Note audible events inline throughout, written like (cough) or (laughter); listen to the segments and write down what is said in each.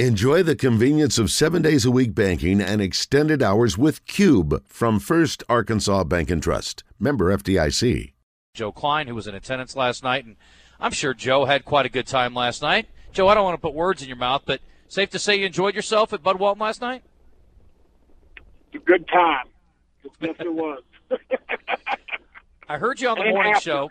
Enjoy the convenience of seven days a week banking and extended hours with Cube from First Arkansas Bank and Trust. Member FDIC. Joe Kleine, who was in attendance last night, and I'm sure Joe had quite a good time last night. Joe, I don't want to put words in your mouth, but safe to say you enjoyed yourself at Bud Walton last night? a good time. Yes, it was. (laughs) I heard you on the morning show.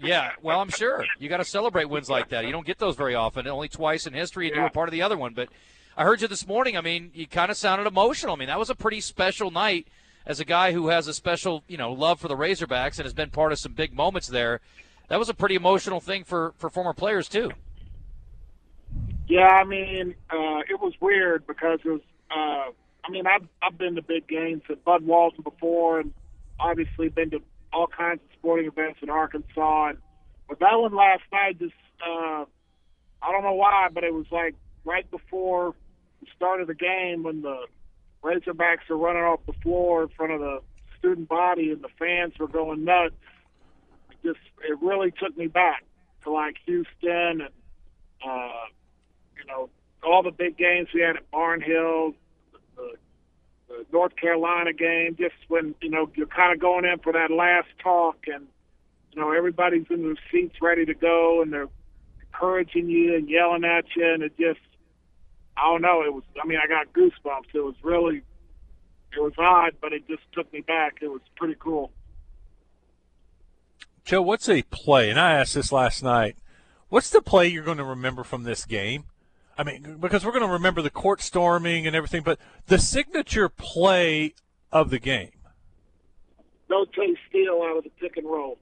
Yeah, well, I'm sure you got to celebrate wins like that. You don't get those very often. Only twice in history, and yeah. you were part of the other one. But I heard you this morning. I mean, you kind of sounded emotional. I mean, that was a pretty special night as a guy who has a special, you know, love for the Razorbacks and has been part of some big moments there. That was a pretty emotional thing for for former players too. Yeah, I mean, uh, it was weird because it was. Uh, I mean, I've I've been to big games at Bud Walton before, and obviously been to all kinds of sporting events in Arkansas. And but that one last night, just uh, I don't know why, but it was like right before the start of the game when the Razorbacks are running off the floor in front of the student body and the fans were going nuts. It just it really took me back to like Houston and uh, you know all the big games we had at Barnhill, North Carolina game, just when you know you're kind of going in for that last talk, and you know everybody's in their seats ready to go, and they're encouraging you and yelling at you, and it just I don't know. It was I mean I got goosebumps. It was really it was odd, but it just took me back. It was pretty cool. Joe, what's a play? And I asked this last night. What's the play you're going to remember from this game? I mean, because we're going to remember the court storming and everything, but the signature play of the game. No Tay steal out of the pick and roll.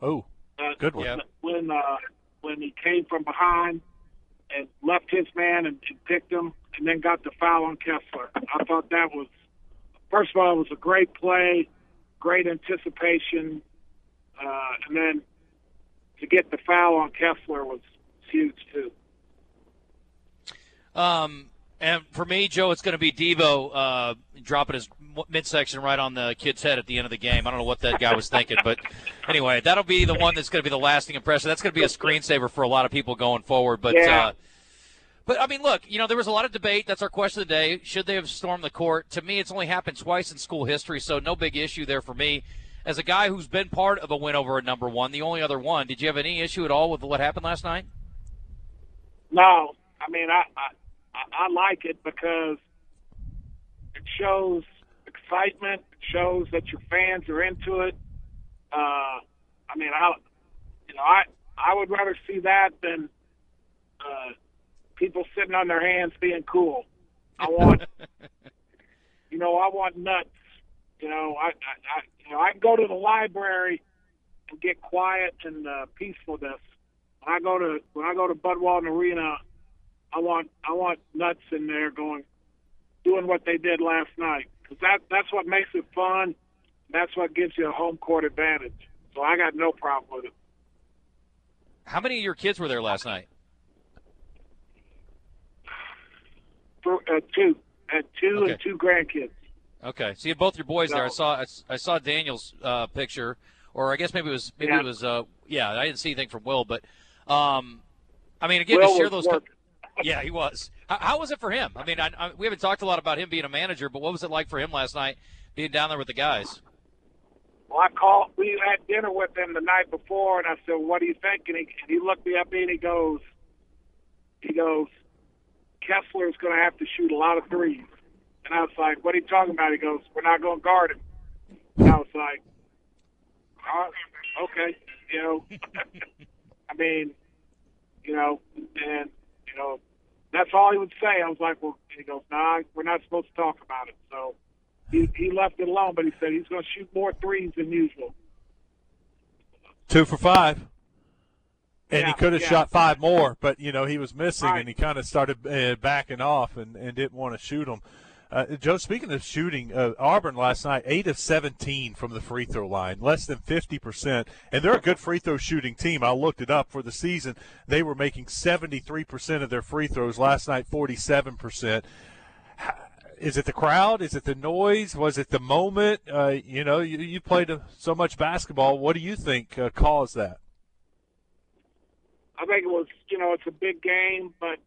Oh, uh, good one. When uh, when he came from behind and left his man and, and picked him, and then got the foul on Kessler. I thought that was first of all it was a great play, great anticipation, uh, and then to get the foul on Kessler was huge too. Um, and for me, Joe, it's going to be Devo uh, dropping his midsection right on the kid's head at the end of the game. I don't know what that guy was thinking, but anyway, that'll be the one that's going to be the lasting impression. That's going to be a screensaver for a lot of people going forward. But yeah. uh, but I mean, look, you know, there was a lot of debate. That's our question of the day. Should they have stormed the court? To me, it's only happened twice in school history, so no big issue there for me. As a guy who's been part of a win over a number one, the only other one, did you have any issue at all with what happened last night? No, I mean, I, I I, I like it because it shows excitement. It shows that your fans are into it. Uh, I mean, I, you know, I I would rather see that than uh, people sitting on their hands being cool. I want, (laughs) you know, I want nuts. You know, I, I, I you know, I can go to the library and get quiet and uh, peacefulness. When I go to when I go to Bud Walton Arena, I want I want nuts in there going, doing what they did last night because that that's what makes it fun. That's what gives you a home court advantage. So I got no problem with it. How many of your kids were there last night? For, uh, two, at two okay. and two grandkids. Okay, so you both your boys there. I saw I, I saw Daniel's uh, picture, or I guess maybe it was maybe yeah. it was uh, yeah. I didn't see anything from Will, but um, I mean again Will to share those. Co- yeah, he was. How, how, was it for him? I mean, I, I, we haven't talked a lot about him being a manager, but what was it like for him last night, being down there with the guys? Well, I called. We had dinner with him the night before, and I said, "What do you think?" And he, and he looked me up and he goes, "He goes, Kessler's going to have to shoot a lot of threes. And I was like, "What are you talking about?" He goes, "We're not going to guard him." And I was like, "Okay, you know." (laughs) I mean, you know, and you know, that's all he would say. I was like, well, he goes, nah, we're not supposed to talk about it. So he, he left it alone, but he said he's going to shoot more threes than usual. Two for five. And yeah, he could have yeah. shot five more, but you know he was missing, right. and he kind of started uh, backing off and, and didn't want to shoot them. Uh, Joe, speaking of shooting, uh, Auburn last night, 8 of 17 from the free throw line, less than 50%. And they're a good free throw shooting team. I looked it up for the season. They were making 73% of their free throws. Last night, 47%. Is it the crowd? Is it the noise? Was it the moment? Uh, you know, you, you played so much basketball. What do you think uh, caused that? I think it was, you know, it's a big game, but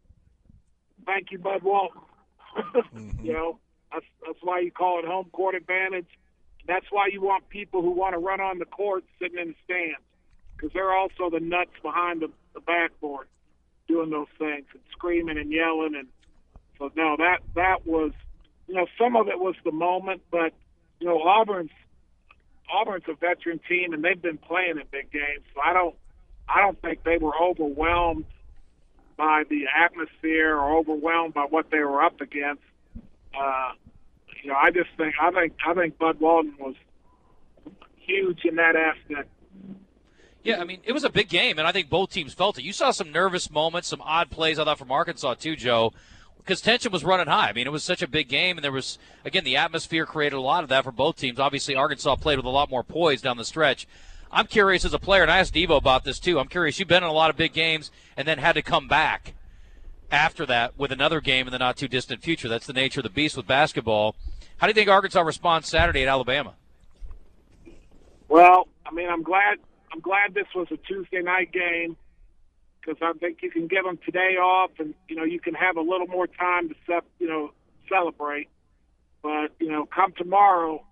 thank you, Bud Walton. (laughs) Mm-hmm. You know, that's that's why you call it home court advantage. That's why you want people who want to run on the court sitting in the stands because they're also the nuts behind the, the backboard doing those things and screaming and yelling and so no that that was you know some of it was the moment but you know Auburn's Auburn's a veteran team and they've been playing in big games so I don't I don't think they were overwhelmed by the atmosphere or overwhelmed by what they were up against uh you know I just think I think I think Bud Walton was huge in that aspect Yeah, I mean, it was a big game, and I think both teams felt it. You saw some nervous moments, some odd plays, I thought, from Arkansas, too, Joe, because tension was running high. I mean, it was such a big game, and there was, again, the atmosphere created a lot of that for both teams. Obviously, Arkansas played with a lot more poise down the stretch. I'm curious as a player, and I asked Devo about this, too. I'm curious, you've been in a lot of big games and then had to come back after that with another game in the not too distant future. That's the nature of the beast with basketball. How do you think Arkansas responds Saturday at Alabama? Well, I mean, I'm glad I'm glad this was a Tuesday night game because I think you can give them today off, and you know you can have a little more time to you know celebrate. But you know, come tomorrow,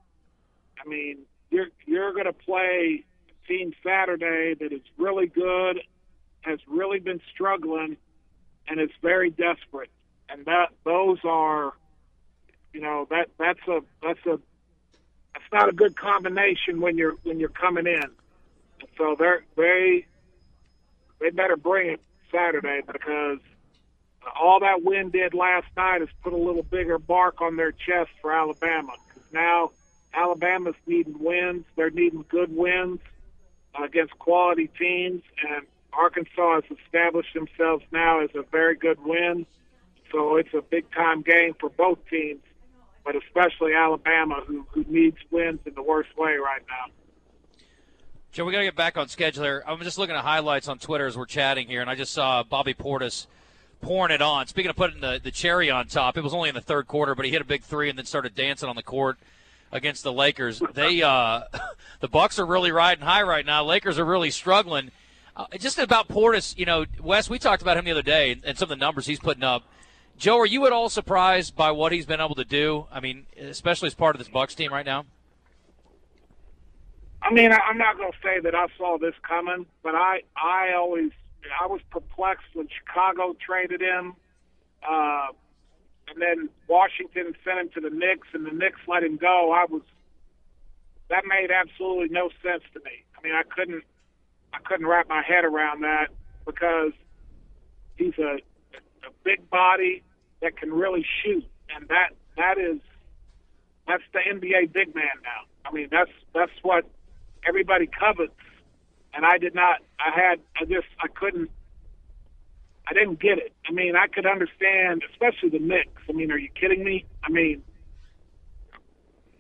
I mean, you're you're going to play team Saturday that is really good, has really been struggling, and is very desperate. And that those are, you know, that that's a that's a that's not a good combination when you're when you're coming in. So they're they they better bring it Saturday because all that wind did last night is put a little bigger bark on their chest for Alabama. Because now Alabama's needing wins. They're needing good wins against quality teams, and Arkansas has established themselves now as a very good win. So it's a big time game for both teams, but especially Alabama, who, who needs wins in the worst way right now. Joe, we got to get back on schedule here. I'm just looking at highlights on Twitter as we're chatting here, and I just saw Bobby Portis pouring it on. Speaking of putting the, the cherry on top, it was only in the third quarter, but he hit a big three and then started dancing on the court against the Lakers. They, uh, (laughs) the Bucks are really riding high right now. Lakers are really struggling. Uh, just about Portis, you know, Wes, we talked about him the other day and some of the numbers he's putting up. Joe, are you at all surprised by what he's been able to do? I mean, especially as part of this Bucks team right now. I mean, I'm not going to say that I saw this coming, but I, I always, I was perplexed when Chicago traded him, uh, and then Washington sent him to the Knicks, and the Knicks let him go. I was, that made absolutely no sense to me. I mean, I couldn't, I couldn't wrap my head around that because he's a, a big body that can really shoot, and that, that is, that's the NBA big man now. I mean, that's that's what everybody covets, and I did not. I had. I just. I couldn't. I didn't get it. I mean, I could understand, especially the Knicks. I mean, are you kidding me? I mean,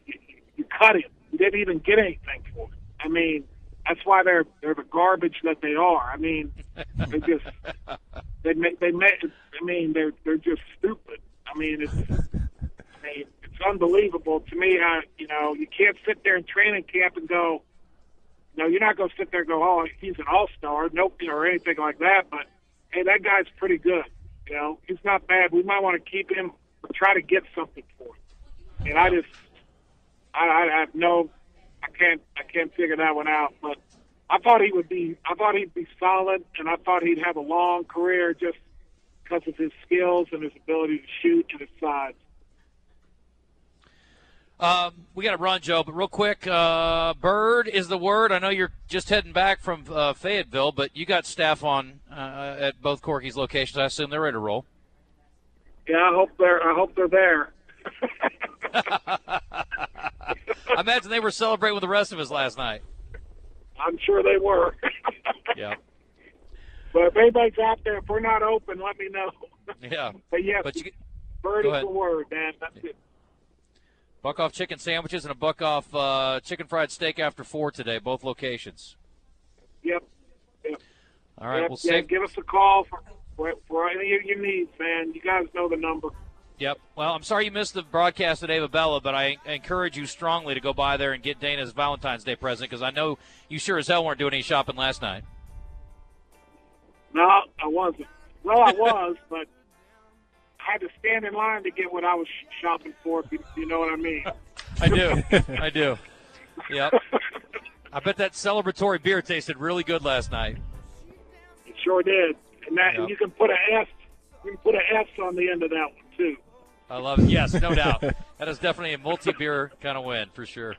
you, you cut him. You didn't even get anything for it. I mean, that's why they're they're the garbage that they are. I mean, they just they make they make. I mean, they're they're just stupid. I mean, it's. I mean, it's unbelievable to me how you know you can't sit there in training camp and go, no, you're not going to sit there and go, oh, he's an all star, nope, or anything like that. But hey, that guy's pretty good. You know, he's not bad. We might want to keep him, or try to get something for him. And I just, I, I have no, I can't, I can't figure that one out. But I thought he would be, I thought he'd be solid, and I thought he'd have a long career just because of his skills and his ability to shoot and his size. Um, we got to run, Joe, but real quick, uh, Bird is the word. I know you're just heading back from uh, Fayetteville, but you got staff on uh, at both Corky's locations. I assume they're ready to roll. Yeah, I hope they're. I hope they're there. (laughs) I imagine they were celebrating with the rest of us last night. I'm sure they were. (laughs) yeah. But if anybody's out there, if we're not open, let me know. Yeah. But yes, But you, bird is the word, man. That's it. Buck off chicken sandwiches and a buck off uh, chicken fried steak after four today, both locations. Yep. Yep. All right, yep. we'll yeah, save. give us a call for, for for any of your needs, man. You guys know the number. Yep. Well, I'm sorry you missed the broadcast of Ava Bella, but I encourage you strongly to go by there and get Dana's Valentine's Day present because I know you sure as hell weren't doing any shopping last night. No, I wasn't. Well, I was, (laughs) but had to stand in line to get what I was shopping for. If you, you know what I mean. (laughs) I do. I do. Yep. I bet that celebratory beer tasted really good last night. It sure did, and that Yep. and you can put an a S. You can put an S on the end of that one too. I love it. Yes, no doubt. That is definitely a multi beer kind of win for sure.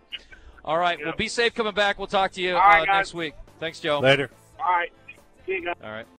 All right. Well, Yep. be safe coming back. We'll talk to you All right, uh, next week. Thanks, Joe. Later. All right, see you guys. All right.